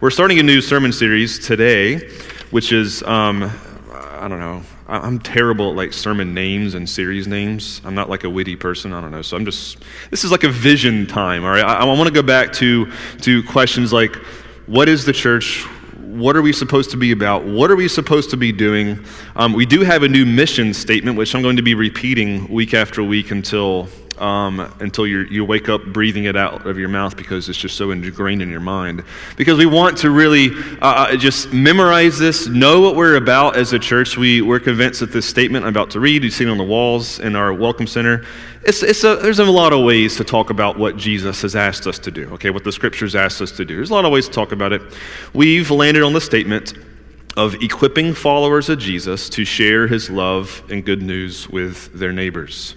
We're starting a new sermon series today, which is, um, I don't know, I'm terrible at like sermon names and series names. I'm not like a witty person. I don't know. So I'm just, this is like a vision time, all right? I, I want to go back to, to questions like what is the church? What are we supposed to be about? What are we supposed to be doing? Um, we do have a new mission statement, which I'm going to be repeating week after week until um, until you wake up breathing it out of your mouth because it's just so ingrained in your mind. Because we want to really uh, uh, just memorize this, know what we're about as a church. We, we're convinced that this statement I'm about to read, you see it on the walls in our Welcome Center, it's, it's a, there's a lot of ways to talk about what Jesus has asked us to do, okay, what the scriptures asked us to do. There's a lot of ways to talk about it. We've landed on the statement of equipping followers of Jesus to share his love and good news with their neighbors.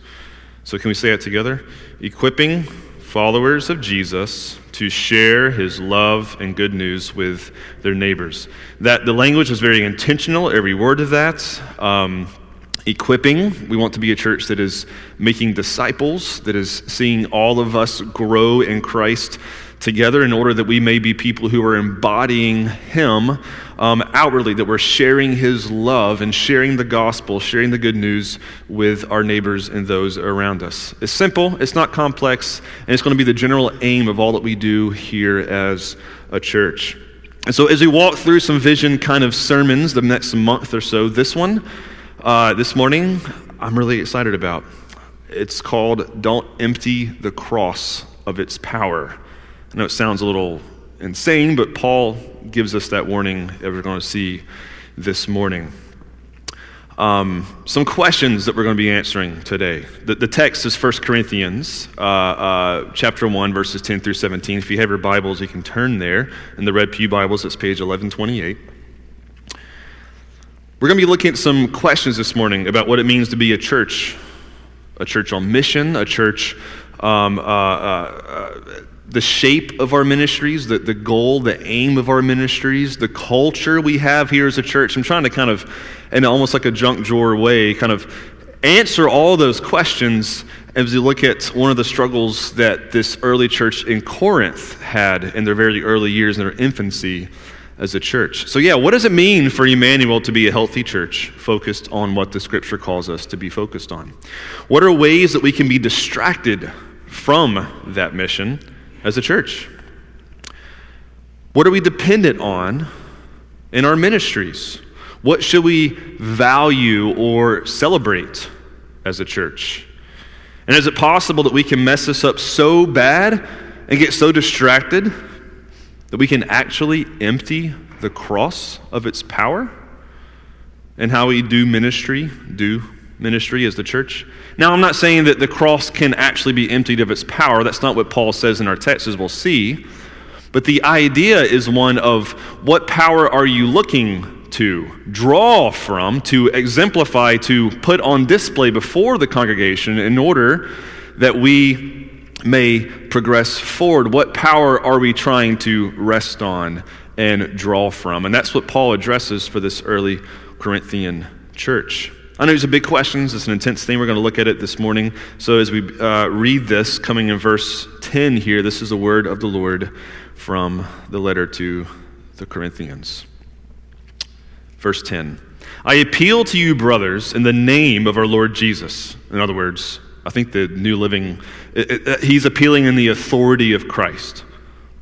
So, can we say it together? Equipping followers of Jesus to share his love and good news with their neighbors. That the language is very intentional, every word of that. Um, equipping, we want to be a church that is making disciples, that is seeing all of us grow in Christ together in order that we may be people who are embodying Him um, outwardly, that we're sharing His love and sharing the gospel, sharing the good news with our neighbors and those around us. It's simple, it's not complex, and it's going to be the general aim of all that we do here as a church. And so, as we walk through some vision kind of sermons the next month or so, this one, uh, this morning, I'm really excited about. It's called Don't Empty the Cross of Its Power. I know it sounds a little insane, but Paul gives us that warning that we're going to see this morning. Um, some questions that we're going to be answering today. The, the text is 1 Corinthians uh, uh, chapter 1, verses 10 through 17. If you have your Bibles, you can turn there. In the Red Pew Bibles, it's page 1128. We're going to be looking at some questions this morning about what it means to be a church, a church on mission, a church um, uh, uh, uh the shape of our ministries, the, the goal, the aim of our ministries, the culture we have here as a church. I'm trying to kind of, in almost like a junk drawer way, kind of answer all those questions as we look at one of the struggles that this early church in Corinth had in their very early years, in their infancy as a church. So, yeah, what does it mean for Emmanuel to be a healthy church focused on what the scripture calls us to be focused on? What are ways that we can be distracted from that mission? As a church? What are we dependent on in our ministries? What should we value or celebrate as a church? And is it possible that we can mess this up so bad and get so distracted that we can actually empty the cross of its power and how we do ministry, do ministry as the church. Now, I'm not saying that the cross can actually be emptied of its power. That's not what Paul says in our text, as we'll see. But the idea is one of what power are you looking to draw from, to exemplify, to put on display before the congregation in order that we may progress forward? What power are we trying to rest on and draw from? And that's what Paul addresses for this early Corinthian church. I know these are big questions. It's an intense thing. We're going to look at it this morning. So, as we uh, read this, coming in verse 10 here, this is the word of the Lord from the letter to the Corinthians. Verse 10 I appeal to you, brothers, in the name of our Lord Jesus. In other words, I think the New Living, it, it, he's appealing in the authority of Christ.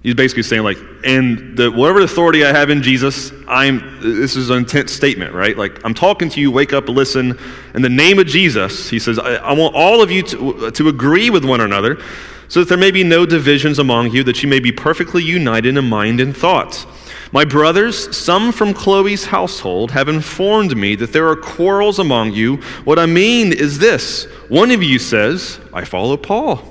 He's basically saying, like, and the, whatever authority I have in Jesus, I'm, this is an intense statement, right? Like, I'm talking to you, wake up, listen. In the name of Jesus, he says, I, I want all of you to, to agree with one another so that there may be no divisions among you, that you may be perfectly united in mind and thoughts. My brothers, some from Chloe's household, have informed me that there are quarrels among you. What I mean is this one of you says, I follow Paul.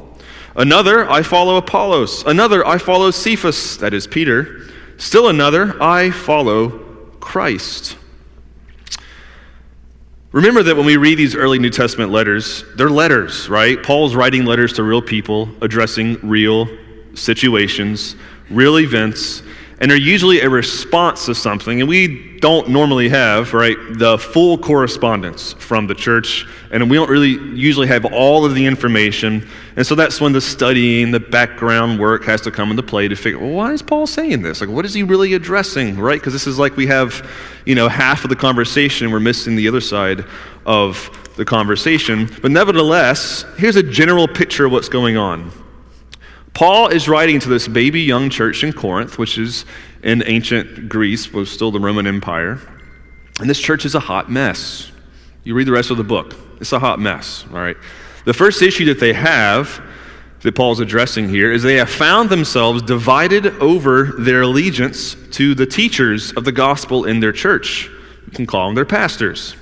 Another, I follow Apollos. Another, I follow Cephas, that is Peter. Still another, I follow Christ. Remember that when we read these early New Testament letters, they're letters, right? Paul's writing letters to real people, addressing real situations, real events, and they're usually a response to something. And we don't normally have, right, the full correspondence from the church, and we don't really usually have all of the information. And so that's when the studying, the background work has to come into play to figure, well, why is Paul saying this? Like, what is he really addressing, right? Because this is like we have, you know, half of the conversation, we're missing the other side of the conversation. But nevertheless, here's a general picture of what's going on. Paul is writing to this baby young church in Corinth, which is in ancient Greece, was still the Roman Empire. And this church is a hot mess. You read the rest of the book, it's a hot mess, all right? The first issue that they have, that Paul's addressing here, is they have found themselves divided over their allegiance to the teachers of the gospel in their church. You can call them their pastors.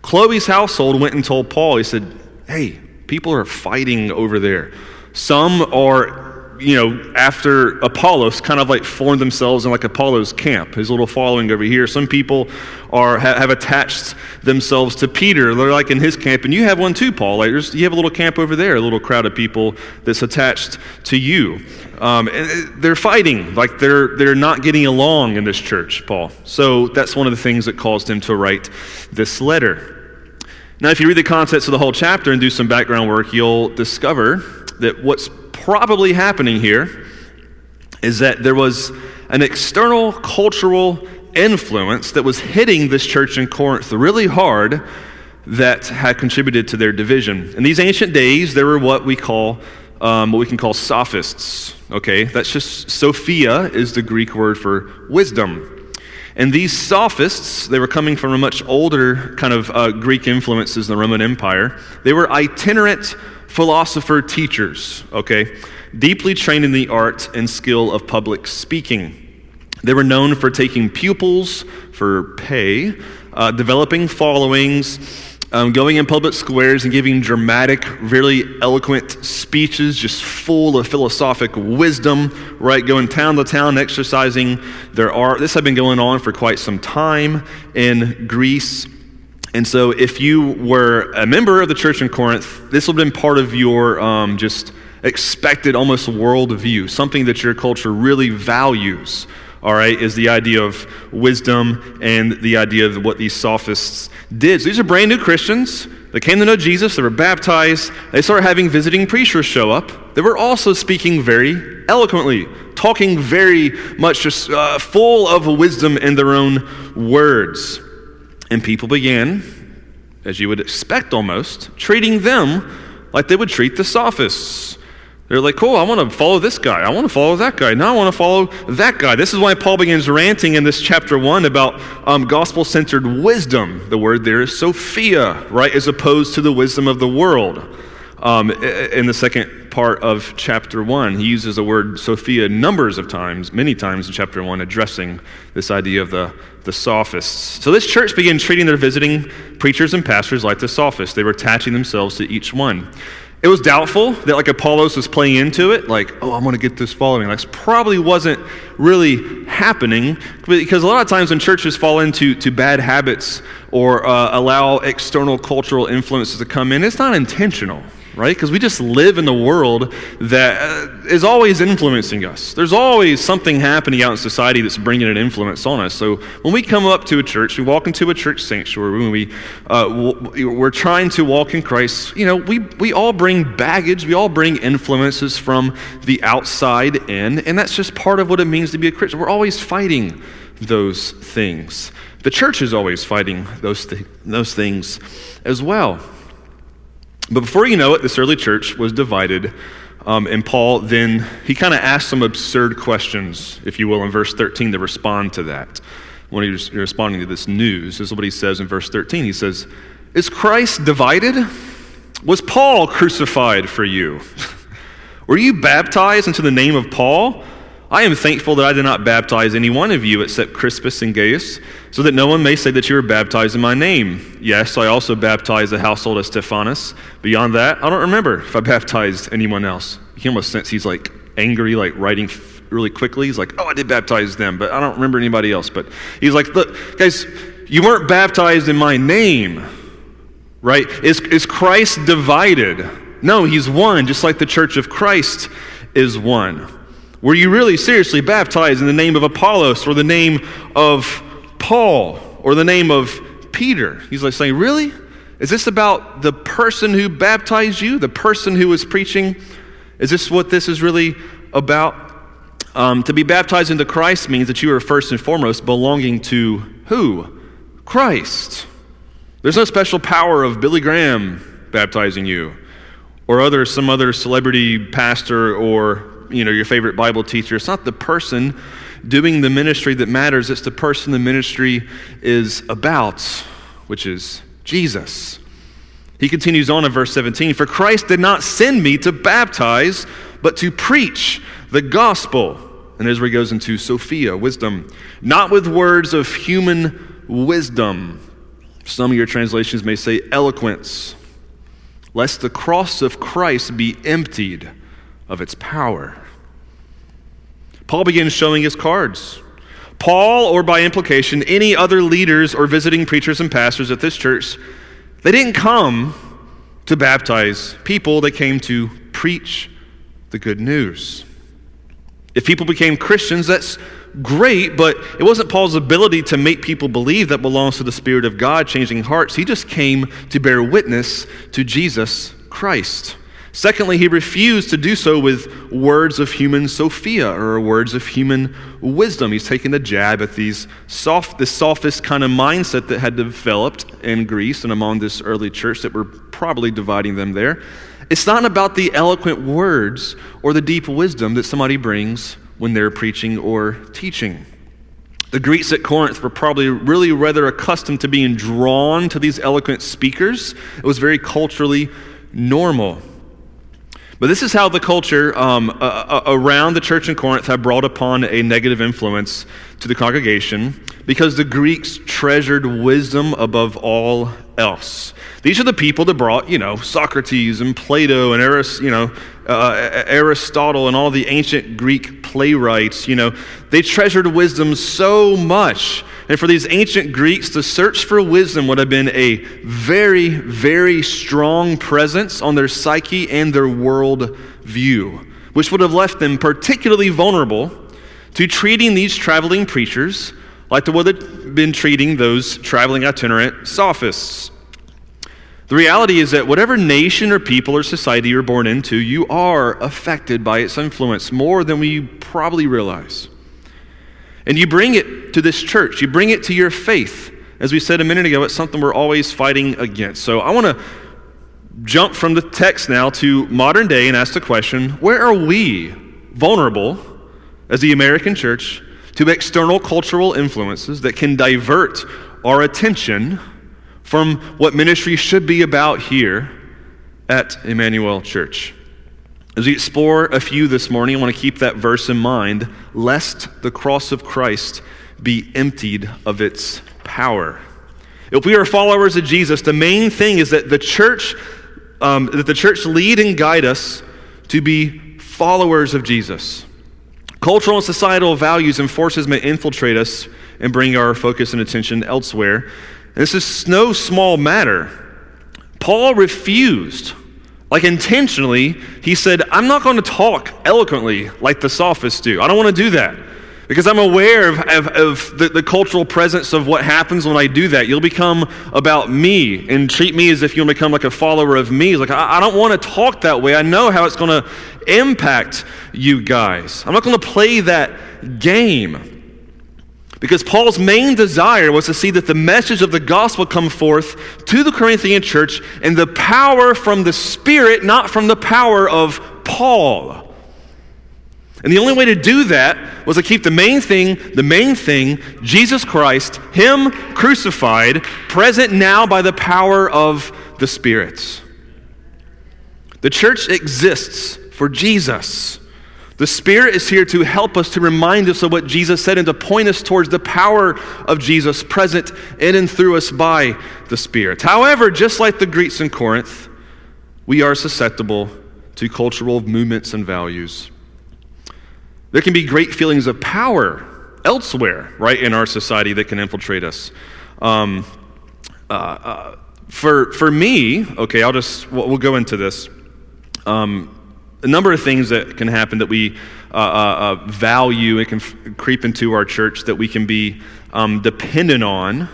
Chloe's household went and told Paul, he said, Hey, people are fighting over there. Some are you know, after Apollos kind of like formed themselves in like Apollos' camp, his little following over here. Some people are have attached themselves to Peter. They're like in his camp, and you have one too, Paul. Like you have a little camp over there, a little crowd of people that's attached to you. Um, and they're fighting, like they're they're not getting along in this church, Paul. So that's one of the things that caused him to write this letter. Now, if you read the context of the whole chapter and do some background work, you'll discover that what's probably happening here is that there was an external cultural influence that was hitting this church in Corinth really hard that had contributed to their division. In these ancient days, there were what we call um, what we can call sophists. Okay, that's just Sophia is the Greek word for wisdom. And these sophists, they were coming from a much older kind of uh, Greek influences in the Roman Empire. They were itinerant philosopher teachers, okay, deeply trained in the art and skill of public speaking. They were known for taking pupils for pay, uh, developing followings, um, going in public squares and giving dramatic, really eloquent speeches, just full of philosophic wisdom, right? Going town to town, exercising their art. This had been going on for quite some time in Greece. And so, if you were a member of the church in Corinth, this would have been part of your um, just expected, almost worldview, something that your culture really values. All right, is the idea of wisdom and the idea of what these sophists did. So these are brand new Christians. They came to know Jesus. They were baptized. They started having visiting preachers show up. They were also speaking very eloquently, talking very much just uh, full of wisdom in their own words. And people began, as you would expect almost, treating them like they would treat the sophists. They're like, cool, I want to follow this guy. I want to follow that guy. Now I want to follow that guy. This is why Paul begins ranting in this chapter one about um, gospel centered wisdom. The word there is Sophia, right, as opposed to the wisdom of the world. Um, in the second part of chapter 1. He uses the word Sophia numbers of times, many times in chapter 1, addressing this idea of the, the sophists. So this church began treating their visiting preachers and pastors like the sophists. They were attaching themselves to each one. It was doubtful that like Apollos was playing into it, like, oh, I'm going to get this following. Like, probably wasn't really happening because a lot of times when churches fall into to bad habits or uh, allow external cultural influences to come in, it's not intentional right? Because we just live in the world that uh, always influencing us. There's always something happening out in society that's bringing an influence on us. So when we come up to a church, we walk into a church sanctuary, when we, uh, we're trying to walk in Christ, you know, we, we all bring baggage, we all bring influences from the outside in, and that's just part of what it means to be a Christian. We're always fighting those things. The church is always fighting those, th- those things as well. But before you know it, this early church was divided. Um, and Paul then, he kind of asked some absurd questions, if you will, in verse 13 to respond to that. When he's responding to this news, this is what he says in verse 13. He says, Is Christ divided? Was Paul crucified for you? Were you baptized into the name of Paul? I am thankful that I did not baptize any one of you except Crispus and Gaius, so that no one may say that you were baptized in my name. Yes, I also baptized the household of Stephanas. Beyond that, I don't remember if I baptized anyone else. He almost sense he's like angry, like writing really quickly. He's like, oh, I did baptize them, but I don't remember anybody else. But he's like, look, guys, you weren't baptized in my name, right? Is, is Christ divided? No, he's one, just like the church of Christ is one. Were you really seriously baptized in the name of Apollos or the name of Paul or the name of Peter? He's like saying, Really? Is this about the person who baptized you, the person who was preaching? Is this what this is really about? Um, to be baptized into Christ means that you are first and foremost belonging to who? Christ. There's no special power of Billy Graham baptizing you or other some other celebrity pastor or you know your favorite Bible teacher. It's not the person doing the ministry that matters. It's the person the ministry is about, which is Jesus. He continues on in verse 17 For Christ did not send me to baptize, but to preach the gospel. And Ezra goes into Sophia, wisdom, not with words of human wisdom. Some of your translations may say eloquence, lest the cross of Christ be emptied of its power. Paul begins showing his cards. Paul, or by implication, any other leaders or visiting preachers and pastors at this church, they didn't come to baptize people, they came to preach the good news. If people became Christians, that's great, but it wasn't Paul's ability to make people believe that belongs to the Spirit of God changing hearts. He just came to bear witness to Jesus Christ. Secondly, he refused to do so with words of human Sophia or words of human wisdom. He's taking a jab at these soft, this sophist kind of mindset that had developed in Greece and among this early church that were probably dividing them there. It's not about the eloquent words or the deep wisdom that somebody brings when they're preaching or teaching. The Greeks at Corinth were probably really rather accustomed to being drawn to these eloquent speakers. It was very culturally normal. But this is how the culture um, uh, around the church in Corinth had brought upon a negative influence to the congregation because the Greeks treasured wisdom above all else. These are the people that brought, you know, Socrates and Plato and Arist, you know, uh, Aristotle and all the ancient Greek playwrights. You know, they treasured wisdom so much and for these ancient Greeks, the search for wisdom would have been a very, very strong presence on their psyche and their world view, which would have left them particularly vulnerable to treating these traveling preachers like they would have been treating those traveling itinerant sophists. The reality is that whatever nation or people or society you're born into, you are affected by its influence more than we probably realize. And you bring it to this church, you bring it to your faith. As we said a minute ago, it's something we're always fighting against. So I want to jump from the text now to modern day and ask the question where are we vulnerable as the American church to external cultural influences that can divert our attention from what ministry should be about here at Emmanuel Church? As we explore a few this morning, I want to keep that verse in mind lest the cross of Christ be emptied of its power. If we are followers of Jesus, the main thing is that the church, um, that the church lead and guide us to be followers of Jesus. Cultural and societal values and forces may infiltrate us and bring our focus and attention elsewhere. And this is no small matter. Paul refused like intentionally, he said, I'm not going to talk eloquently like the sophists do. I don't want to do that. Because I'm aware of, of, of the, the, cultural presence of what happens when I do that. You'll become about me and treat me as if you'll become like a follower of me. Like, I, I don't want to talk that way. I know how it's going to impact you guys. I'm not going to play that game. Because Paul's main desire was to see that the message of the gospel come forth to the Corinthian church in the power from the Spirit, not from the power of Paul. And the only way to do that was to keep the main thing, the main thing, Jesus Christ, Him crucified, present now by the power of the Spirit. The church exists for Jesus. The Spirit is here to help us, to remind us of what Jesus said, and to point us towards the power of Jesus present in and through us by the Spirit. However, just like the Greeks in Corinth, we are susceptible to cultural movements and values. There can be great feelings of power elsewhere, right, in our society that can infiltrate us. Um, uh, uh, for, for me, okay, I'll just, we'll, we'll go into this. Um, a number of things that can happen that we uh, uh, uh value and can f- creep into our church that we can be um, dependent on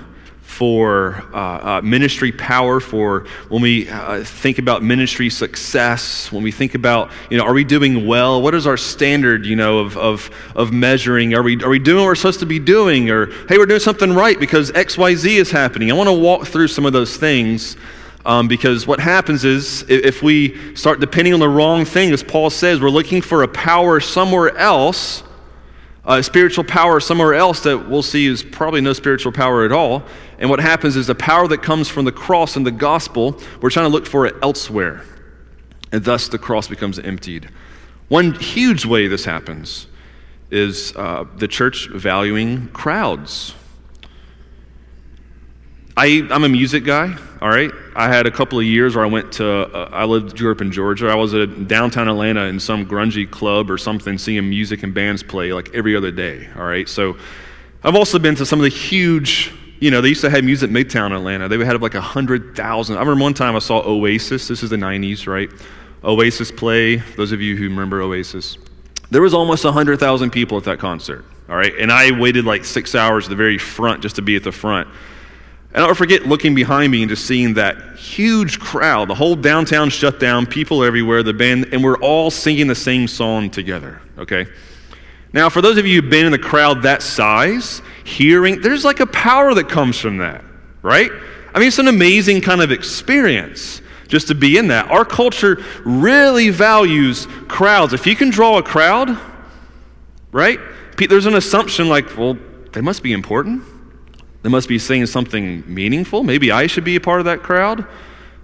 for uh, uh, ministry power, for when we uh, think about ministry success, when we think about, you know, are we doing well? What is our standard, you know, of, of, of measuring? Are we, are we doing what we're supposed to be doing? Or, hey, we're doing something right because XYZ is happening. I want to walk through some of those things um, because what happens is if we start depending on the wrong thing, as Paul says, we're looking for a power somewhere else uh, spiritual power somewhere else that we'll see is probably no spiritual power at all. And what happens is the power that comes from the cross and the gospel, we're trying to look for it elsewhere. And thus the cross becomes emptied. One huge way this happens is uh, the church valuing crowds. I, I'm a music guy, all right? I had a couple of years where I went to, uh, I lived, grew up in Georgia. I was at downtown Atlanta in some grungy club or something, seeing music and bands play like every other day, all right? So I've also been to some of the huge, you know, they used to have music Midtown Atlanta. They would have like 100,000. I remember one time I saw Oasis. This is the 90s, right? Oasis play. Those of you who remember Oasis. There was almost 100,000 people at that concert, all right? And I waited like six hours at the very front just to be at the front. And I'll forget looking behind me and just seeing that huge crowd, the whole downtown shut down, people everywhere, the band, and we're all singing the same song together, okay? Now, for those of you who've been in a crowd that size, hearing, there's like a power that comes from that, right? I mean, it's an amazing kind of experience just to be in that. Our culture really values crowds. If you can draw a crowd, right? There's an assumption like, well, they must be important. They must be saying something meaningful. Maybe I should be a part of that crowd.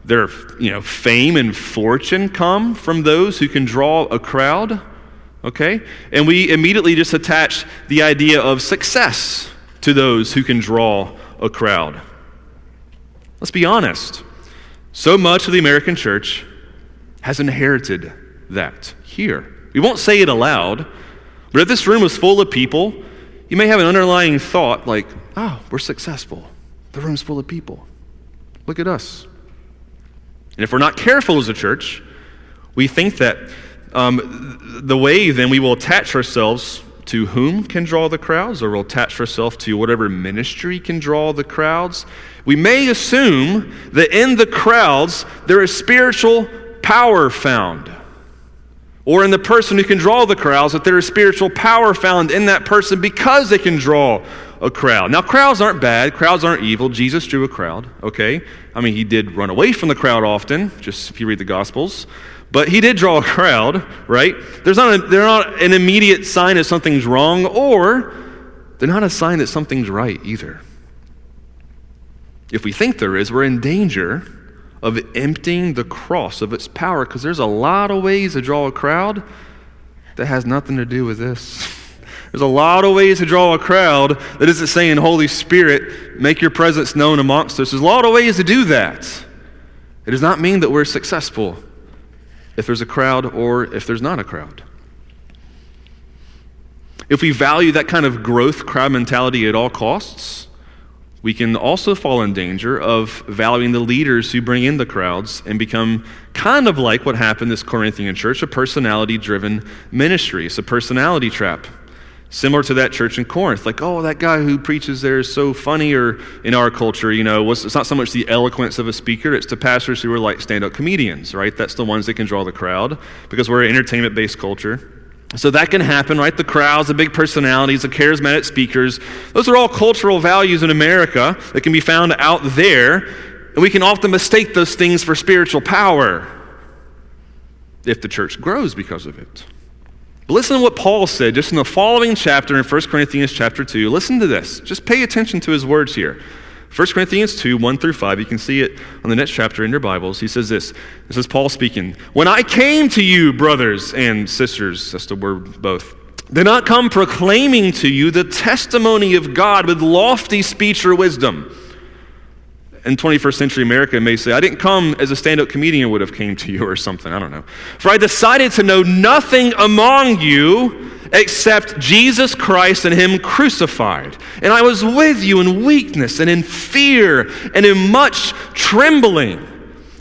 Their you know, fame and fortune come from those who can draw a crowd. Okay? And we immediately just attach the idea of success to those who can draw a crowd. Let's be honest. So much of the American church has inherited that here. We won't say it aloud, but if this room was full of people, you may have an underlying thought like, oh, we're successful. The room's full of people. Look at us. And if we're not careful as a church, we think that um, the way then we will attach ourselves to whom can draw the crowds, or we'll attach ourselves to whatever ministry can draw the crowds. We may assume that in the crowds there is spiritual power found. Or in the person who can draw the crowds, that there is spiritual power found in that person because they can draw a crowd. Now, crowds aren't bad, crowds aren't evil. Jesus drew a crowd, okay? I mean, he did run away from the crowd often, just if you read the Gospels. But he did draw a crowd, right? There's not a, they're not an immediate sign that something's wrong, or they're not a sign that something's right either. If we think there is, we're in danger of emptying the cross of its power because there's a lot of ways to draw a crowd that has nothing to do with this. There's a lot of ways to draw a crowd that isn't saying, Holy Spirit, make your presence known amongst us. There's a lot of ways to do that. It does not mean that we're successful if there's a crowd or if there's not a crowd. If we value that kind of growth crowd mentality at all costs, we can also fall in danger of valuing the leaders who bring in the crowds and become kind of like what happened this Corinthian church a personality driven ministry. It's a personality trap. Similar to that church in Corinth, like, oh, that guy who preaches there is so funny, or in our culture, you know, it's not so much the eloquence of a speaker, it's the pastors who are like stand up comedians, right? That's the ones that can draw the crowd because we're an entertainment based culture. So that can happen, right? The crowds, the big personalities, the charismatic speakers, those are all cultural values in America that can be found out there, and we can often mistake those things for spiritual power if the church grows because of it. But listen to what Paul said just in the following chapter in 1 Corinthians chapter 2. Listen to this. Just pay attention to his words here. 1 Corinthians 2, 1 through 5. You can see it on the next chapter in your Bibles. He says this. This is Paul speaking. When I came to you, brothers and sisters, that's the word both, did not come proclaiming to you the testimony of God with lofty speech or wisdom in 21st century America may say, I didn't come as a stand up comedian would have came to you or something. I don't know. For I decided to know nothing among you except Jesus Christ and Him crucified. And I was with you in weakness and in fear and in much trembling.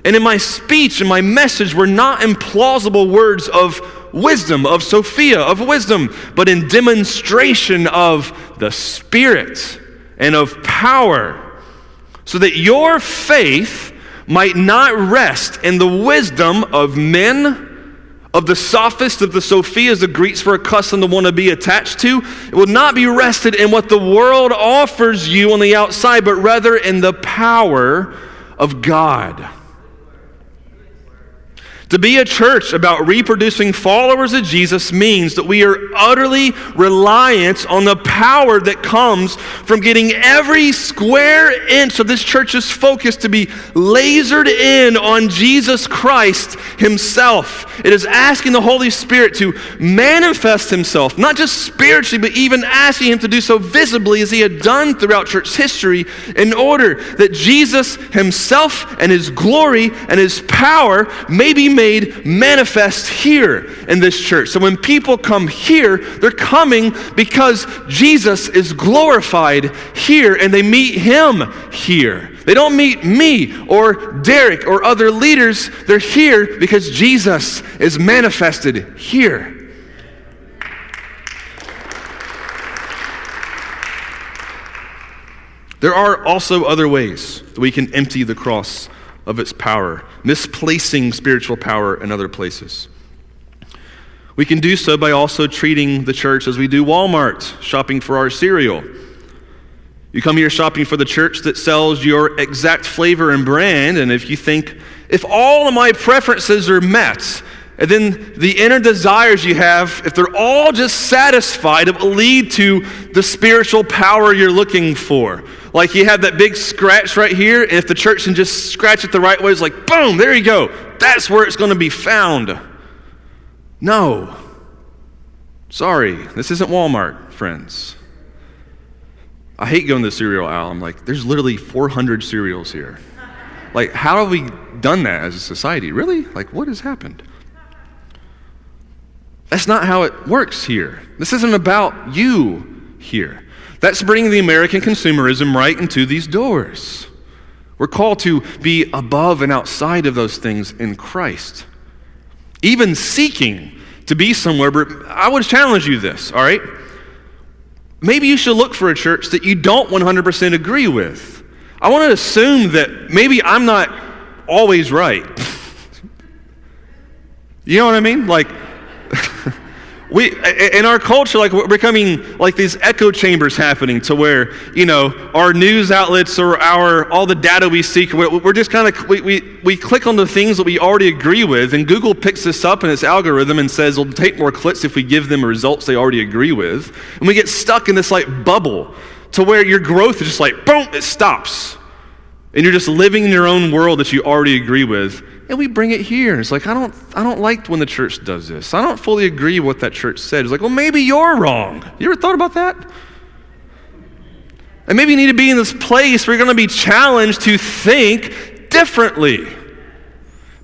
And in my speech and my message were not implausible words of wisdom, of Sophia, of wisdom, but in demonstration of the Spirit and of power, so that your faith might not rest in the wisdom of men of the sophists, of the Sophias, the Greeks were accustomed to want to be attached to. It will not be rested in what the world offers you on the outside, but rather in the power of God. To be a church about reproducing followers of Jesus means that we are utterly reliant on the power that comes from getting every square inch of this church's focus to be lasered in on Jesus Christ Himself. It is asking the Holy Spirit to manifest Himself, not just spiritually, but even asking Him to do so visibly as He had done throughout church history, in order that Jesus Himself and His glory and His power may be made manifest here in this church. So when people come here, they're coming because Jesus is glorified here and they meet him here. They don't meet me or Derek or other leaders. They're here because Jesus is manifested here. There are also other ways that we can empty the cross of its power, misplacing spiritual power in other places. We can do so by also treating the church as we do Walmart, shopping for our cereal. You come here shopping for the church that sells your exact flavor and brand, and if you think, if all of my preferences are met, and then the inner desires you have, if they're all just satisfied, it will lead to the spiritual power you're looking for. Like you have that big scratch right here, and if the church can just scratch it the right way, it's like, boom, there you go. That's where it's going to be found. No. Sorry, this isn't Walmart, friends. I hate going to the cereal aisle. I'm like, there's literally 400 cereals here. Like, how have we done that as a society? Really? Like, what has happened? That's not how it works here. This isn't about you here. That's bringing the American consumerism right into these doors. We're called to be above and outside of those things in Christ. Even seeking to be somewhere, but I would challenge you this, all right? Maybe you should look for a church that you don't 100% agree with. I want to assume that maybe I'm not always right. you know what I mean? Like, we in our culture like we're becoming like these echo chambers happening to where you know our news outlets or our all the data we seek we're just kind of we, we, we click on the things that we already agree with and google picks this up in its algorithm and says it'll take more clicks if we give them results they already agree with and we get stuck in this like bubble to where your growth is just like boom it stops. And you're just living in your own world that you already agree with and we bring it here. It's like, I don't, I don't like when the church does this. I don't fully agree with what that church said. It's like, well, maybe you're wrong. You ever thought about that? And maybe you need to be in this place where you're going to be challenged to think differently.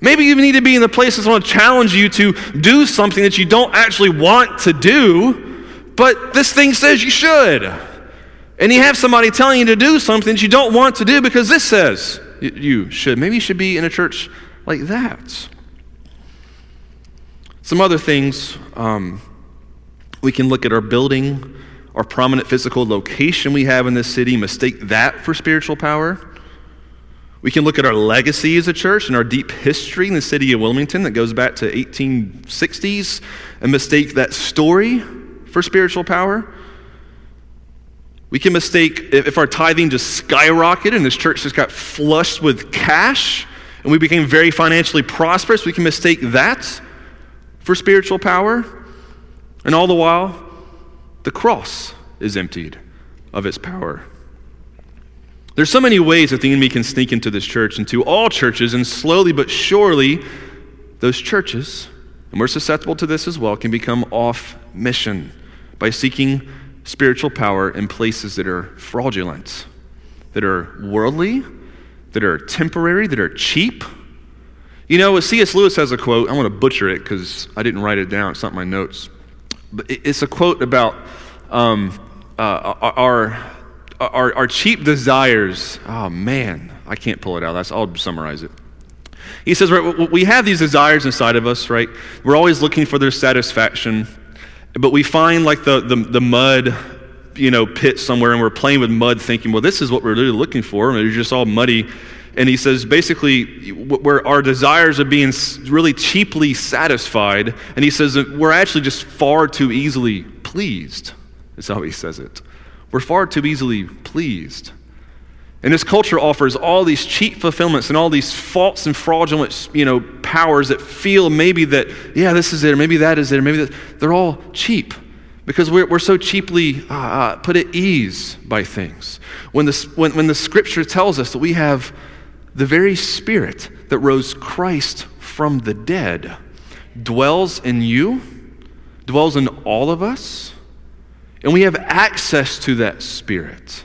Maybe you need to be in the place that's going to challenge you to do something that you don't actually want to do, but this thing says you should. And you have somebody telling you to do something that you don't want to do because this says you should. Maybe you should be in a church like that. Some other things um, we can look at our building, our prominent physical location we have in this city, mistake that for spiritual power. We can look at our legacy as a church and our deep history in the city of Wilmington that goes back to 1860s and mistake that story for spiritual power. We can mistake if our tithing just skyrocketed and this church just got flushed with cash and we became very financially prosperous, we can mistake that for spiritual power. And all the while, the cross is emptied of its power. There's so many ways that the enemy can sneak into this church, into all churches, and slowly but surely, those churches, and we're susceptible to this as well, can become off mission by seeking spiritual power in places that are fraudulent, that are worldly, that are temporary, that are cheap. You know, C.S. Lewis has a quote. I'm going to butcher it because I didn't write it down. It's not my notes. But it's a quote about um, uh, our, our, our cheap desires. Oh, man. I can't pull it out. That's, I'll summarize it. He says, right, we have these desires inside of us, right? We're always looking for their satisfaction, but we find like the, the, the mud, you know, pit somewhere, and we're playing with mud thinking, well, this is what we're really looking for, and it's just all muddy. And he says, basically, where our desires are being really cheaply satisfied, and he says that we're actually just far too easily pleased, is how he says it. We're far too easily pleased. And this culture offers all these cheap fulfillments and all these false and fraudulent, you know, powers that feel maybe that, yeah, this is it, or maybe that is it, or maybe that. They're all cheap because we're, we're so cheaply uh, uh, put at ease by things. When the, when, when the scripture tells us that we have the very spirit that rose Christ from the dead dwells in you, dwells in all of us, and we have access to that spirit.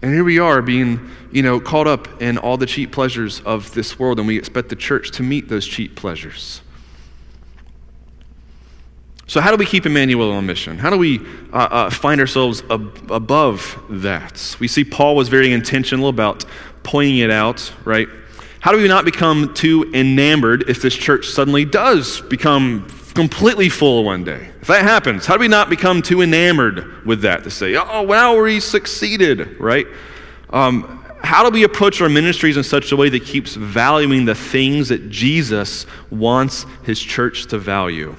And here we are being, you know, caught up in all the cheap pleasures of this world, and we expect the church to meet those cheap pleasures. So, how do we keep Emmanuel on mission? How do we uh, uh, find ourselves ab- above that? We see Paul was very intentional about pointing it out, right? How do we not become too enamored if this church suddenly does become completely full one day? If that happens, how do we not become too enamored with that to say, oh, wow, we succeeded, right? Um, how do we approach our ministries in such a way that keeps valuing the things that Jesus wants his church to value?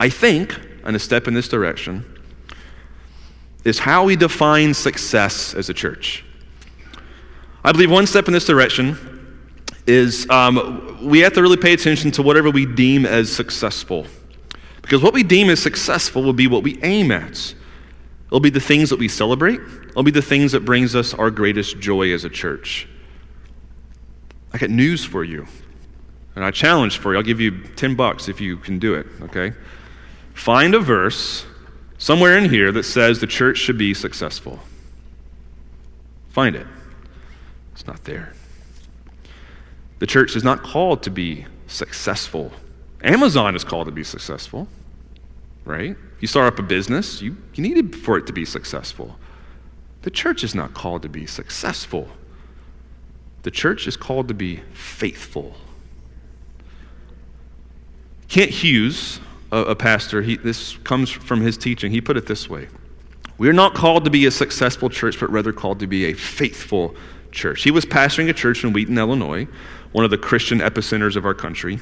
I think, and a step in this direction, is how we define success as a church. I believe one step in this direction is um, we have to really pay attention to whatever we deem as successful. Because what we deem as successful will be what we aim at. It'll be the things that we celebrate. It'll be the things that brings us our greatest joy as a church. I got news for you. And I challenge for you. I'll give you 10 bucks if you can do it, okay? Find a verse somewhere in here that says the church should be successful. Find it. It's not there. The church is not called to be successful. Amazon is called to be successful, right? You start up a business, you, you need it for it to be successful. The church is not called to be successful. The church is called to be faithful. Kent Hughes, a, a pastor, he, this comes from his teaching. He put it this way We are not called to be a successful church, but rather called to be a faithful church. He was pastoring a church in Wheaton, Illinois, one of the Christian epicenters of our country.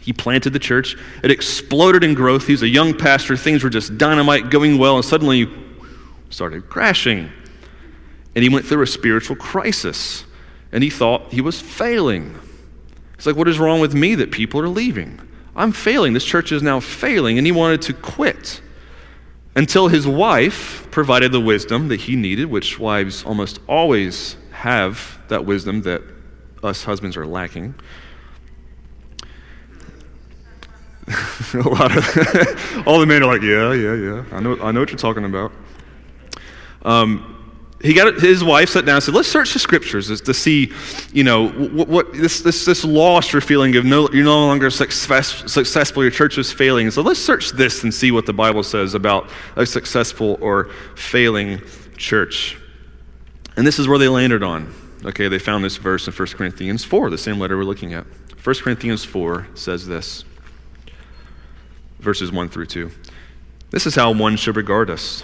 He planted the church. It exploded in growth. He was a young pastor. Things were just dynamite, going well, and suddenly started crashing. And he went through a spiritual crisis. And he thought he was failing. It's like, what is wrong with me that people are leaving? I'm failing. This church is now failing. And he wanted to quit until his wife provided the wisdom that he needed, which wives almost always have that wisdom that us husbands are lacking. a lot of all the men are like, yeah, yeah, yeah. I know, I know what you're talking about. Um, he got his wife sat down and said, "Let's search the scriptures to see, you know, what, what this this this loss you're feeling of no, you're no longer success, successful. Your church is failing. So let's search this and see what the Bible says about a successful or failing church." And this is where they landed on. Okay, they found this verse in 1 Corinthians 4, the same letter we're looking at. 1 Corinthians 4 says this, verses 1 through 2. This is how one should regard us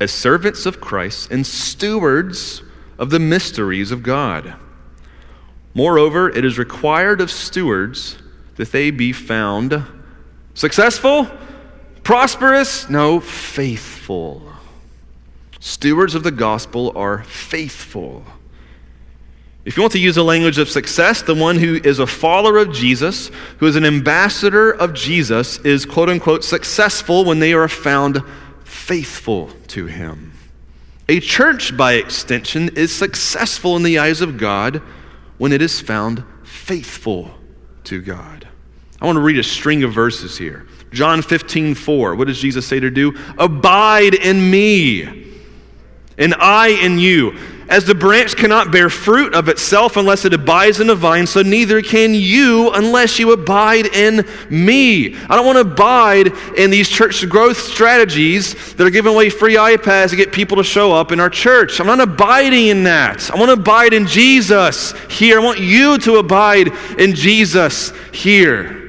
as servants of Christ and stewards of the mysteries of God. Moreover, it is required of stewards that they be found successful, prosperous, no, faithful. Stewards of the gospel are faithful. If you want to use the language of success, the one who is a follower of Jesus, who is an ambassador of Jesus, is quote unquote successful when they are found faithful to him. A church, by extension, is successful in the eyes of God when it is found faithful to God. I want to read a string of verses here. John 15, 4. What does Jesus say to do? Abide in me, and I in you As the branch cannot bear fruit of itself unless it abides in the vine, so neither can you unless you abide in me. I don't want to abide in these church growth strategies that are giving away free iPads to get people to show up in our church. I'm not abiding in that. I want to abide in Jesus here. I want you to abide in Jesus here.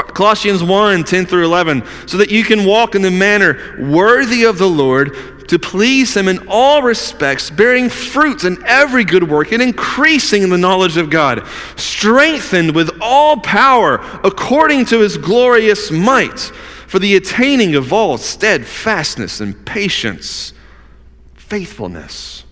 Colossians 1 10 through 11, so that you can walk in the manner worthy of the Lord to please Him in all respects, bearing fruit in every good work and increasing in the knowledge of God, strengthened with all power according to His glorious might, for the attaining of all steadfastness and patience, faithfulness.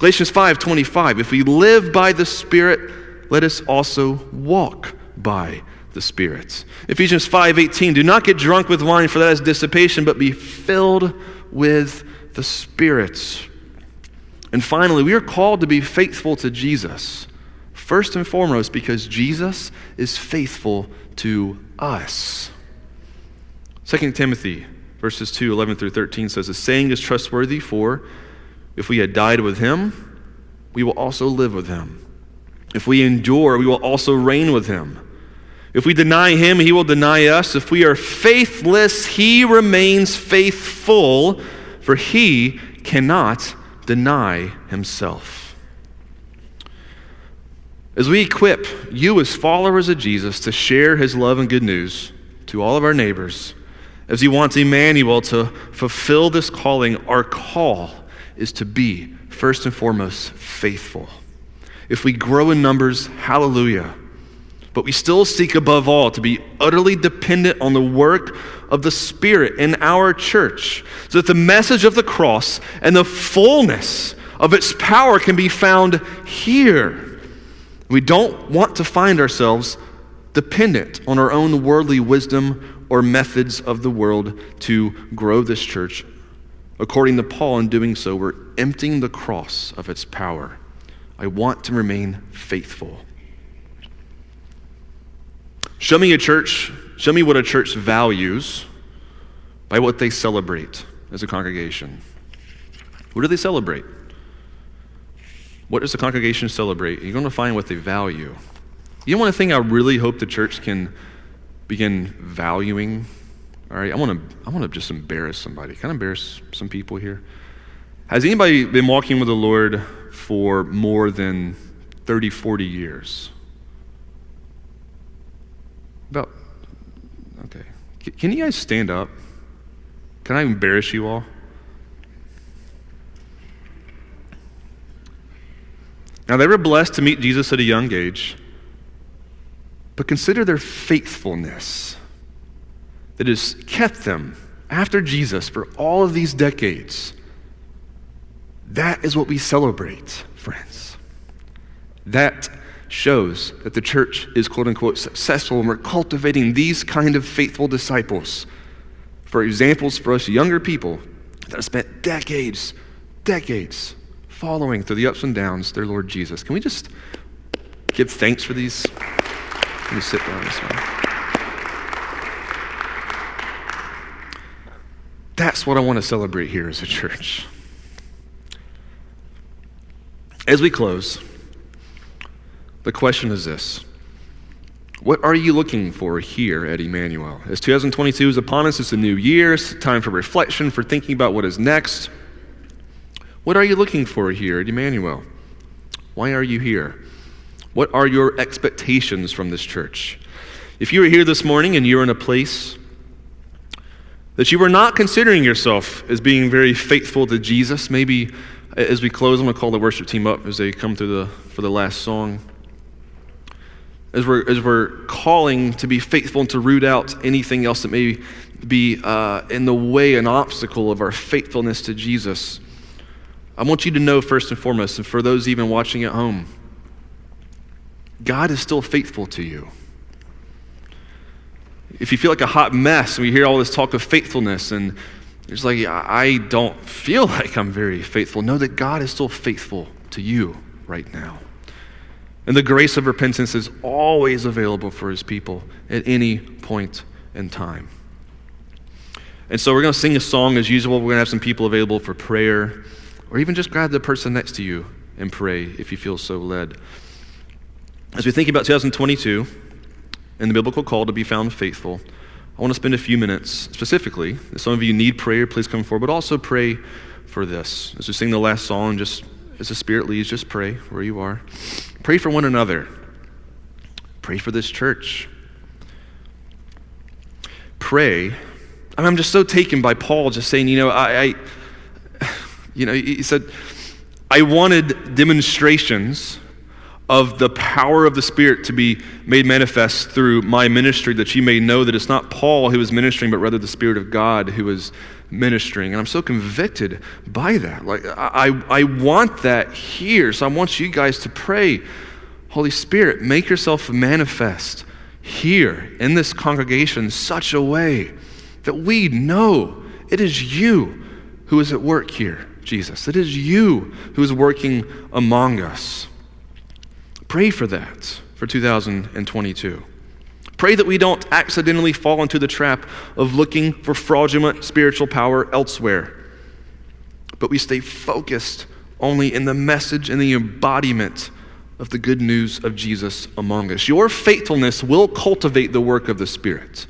Galatians 5:25 If we live by the Spirit, let us also walk by the Spirit. Ephesians 5:18 Do not get drunk with wine for that is dissipation, but be filled with the Spirit. And finally, we are called to be faithful to Jesus. First and foremost, because Jesus is faithful to us. 2 Timothy verses 2, 11 through 13 says, The saying is trustworthy, for if we had died with him, we will also live with him. If we endure, we will also reign with him. If we deny him, he will deny us. If we are faithless, he remains faithful for he cannot deny himself. As we equip you as followers of Jesus to share his love and good news to all of our neighbors, as he wants Emmanuel to fulfill this calling, our call is to be, first and foremost, faithful. If we grow in numbers, hallelujah. But we still seek above all to be utterly dependent on the work of the Spirit in our church, so that the message of the cross and the fullness of its power can be found here. We don't want to find ourselves dependent on our own worldly wisdom or methods of the world to grow this church. According to Paul, in doing so, we're emptying the cross of its power. I want to remain faithful. Show me a church, show me what a church values by what they celebrate as a congregation. What do they celebrate? What does the congregation celebrate? You're going to find what they value. You know one thing I really hope the church can begin valuing? All right, I want to I want to just embarrass somebody. Can I embarrass some people here? Has anybody been walking with the Lord for more than 30, 40 years? About, okay. Can you guys stand up? Can I embarrass you all? Now, they were blessed to meet Jesus at a young age, but consider their faithfulness that has kept them after Jesus for all of these decades. That is what we celebrate, friends. That shows that the church is quote unquote successful and we're cultivating these kind of faithful disciples for examples for us younger people that have spent decades, decades following through the ups and downs their Lord Jesus. Can we just give thanks for these? Let me sit down this one. That's what I want to celebrate here as a church. As we close, the question is this What are you looking for here at Emmanuel? As 2022 is upon us, it's a new year, it's time for reflection, for thinking about what is next. What are you looking for here at Emmanuel? Why are you here? What are your expectations from this church? If you are here this morning and you're in a place that you are not considering yourself as being very faithful to Jesus, maybe as we close, I'm going to call the worship team up as they come through the, for the last song as we're, as we're calling to be faithful and to root out anything else that may be uh, in the way, an obstacle of our faithfulness to Jesus, I want you to know first and foremost, and for those even watching at home, God is still faithful to you. If you feel like a hot mess and we hear all this talk of faithfulness and it's like, I don't feel like I'm very faithful, know that God is still faithful to you right now. And the grace of repentance is always available for his people at any point in time. And so we're going to sing a song as usual. We're going to have some people available for prayer. Or even just grab the person next to you and pray if you feel so led. As we think about 2022 and the biblical call to be found faithful, I want to spend a few minutes specifically. If some of you need prayer, please come forward, but also pray for this. As we sing the last song, just as the Spirit leads, just pray where you are. Pray for one another. Pray for this church. Pray. I mean, I'm just so taken by Paul just saying, you know, I, I you know, he said, I wanted demonstrations of the power of the Spirit to be made manifest through my ministry, that you may know that it's not Paul who is ministering, but rather the Spirit of God who is ministering. And I'm so convicted by that. Like, I, I want that here. So I want you guys to pray, Holy Spirit, make yourself manifest here in this congregation in such a way that we know it is you who is at work here, Jesus. It is you who is working among us. Pray for that for 2022. Pray that we don't accidentally fall into the trap of looking for fraudulent spiritual power elsewhere, but we stay focused only in the message and the embodiment of the good news of Jesus among us. Your faithfulness will cultivate the work of the Spirit.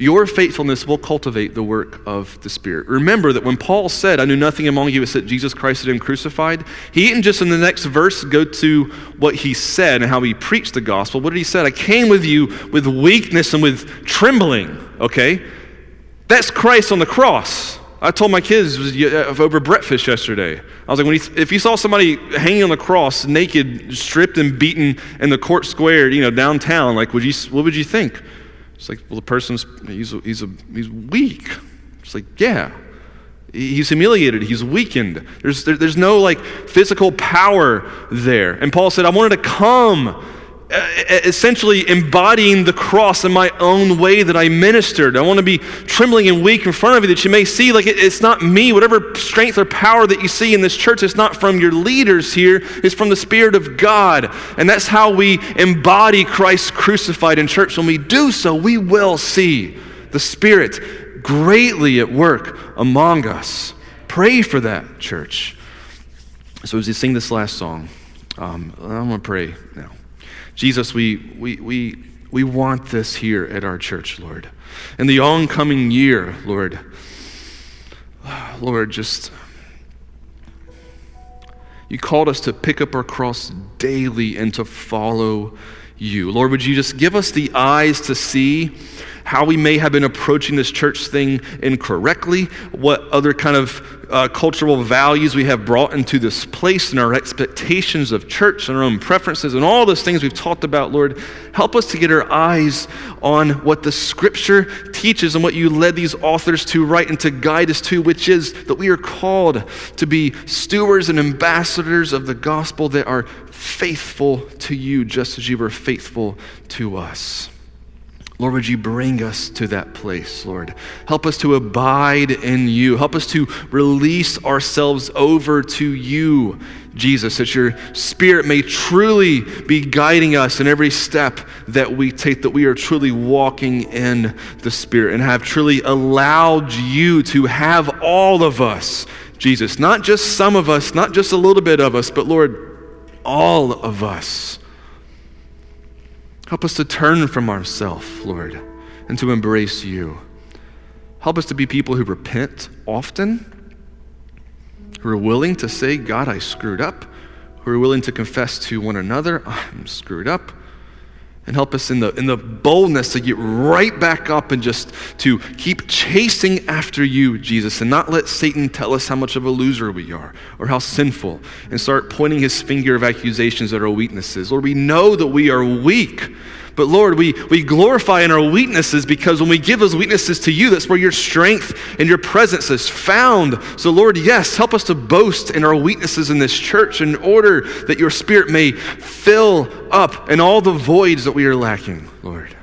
Your faithfulness will cultivate the work of the Spirit. Remember that when Paul said, I knew nothing among you except Jesus Christ had him crucified, he didn't just in the next verse go to what he said and how he preached the gospel. What did he say? I came with you with weakness and with trembling, okay? That's Christ on the cross. I told my kids uh, over breakfast yesterday. I was like, when he, if you saw somebody hanging on the cross, naked, stripped, and beaten in the court square, you know, downtown, like, would you, what would you think? It's like, well, the person's, he's, a, he's, a, he's weak. It's like, yeah. He's humiliated. He's weakened. There's, there, there's no like physical power there. And Paul said, I wanted to come essentially embodying the cross in my own way that I ministered. I want to be trembling and weak in front of you that you may see, like, it's not me. Whatever strength or power that you see in this church, it's not from your leaders here, it's from the Spirit of God. And that's how we embody Christ crucified in church. When we do so, we will see the Spirit greatly at work among us. Pray for that, church. So, as you sing this last song, um, I'm going to pray now. Jesus, we, we, we, we want this here at our church, Lord. In the oncoming year, Lord, Lord, just you called us to pick up our cross daily and to follow you. Lord, would you just give us the eyes to see how we may have been approaching this church thing incorrectly, what other kind of uh, cultural values we have brought into this place, and our expectations of church and our own preferences, and all those things we've talked about, Lord. Help us to get our eyes on what the scripture teaches and what you led these authors to write and to guide us to, which is that we are called to be stewards and ambassadors of the gospel that are faithful to you, just as you were faithful to us. Lord, would you bring us to that place, Lord? Help us to abide in you. Help us to release ourselves over to you, Jesus, that your Spirit may truly be guiding us in every step that we take, that we are truly walking in the Spirit and have truly allowed you to have all of us, Jesus. Not just some of us, not just a little bit of us, but Lord, all of us. Help us to turn from ourselves, Lord, and to embrace you. Help us to be people who repent often, who are willing to say, God, I screwed up, who are willing to confess to one another, I'm screwed up, and help us in the, in the boldness to get right back up and just to keep chasing after you, Jesus, and not let Satan tell us how much of a loser we are or how sinful and start pointing his finger of accusations at our weaknesses. Lord, we know that we are weak. But Lord, we, we glorify in our weaknesses because when we give those weaknesses to you, that's where your strength and your presence is found. So, Lord, yes, help us to boast in our weaknesses in this church in order that your spirit may fill up in all the voids that we are lacking, Lord.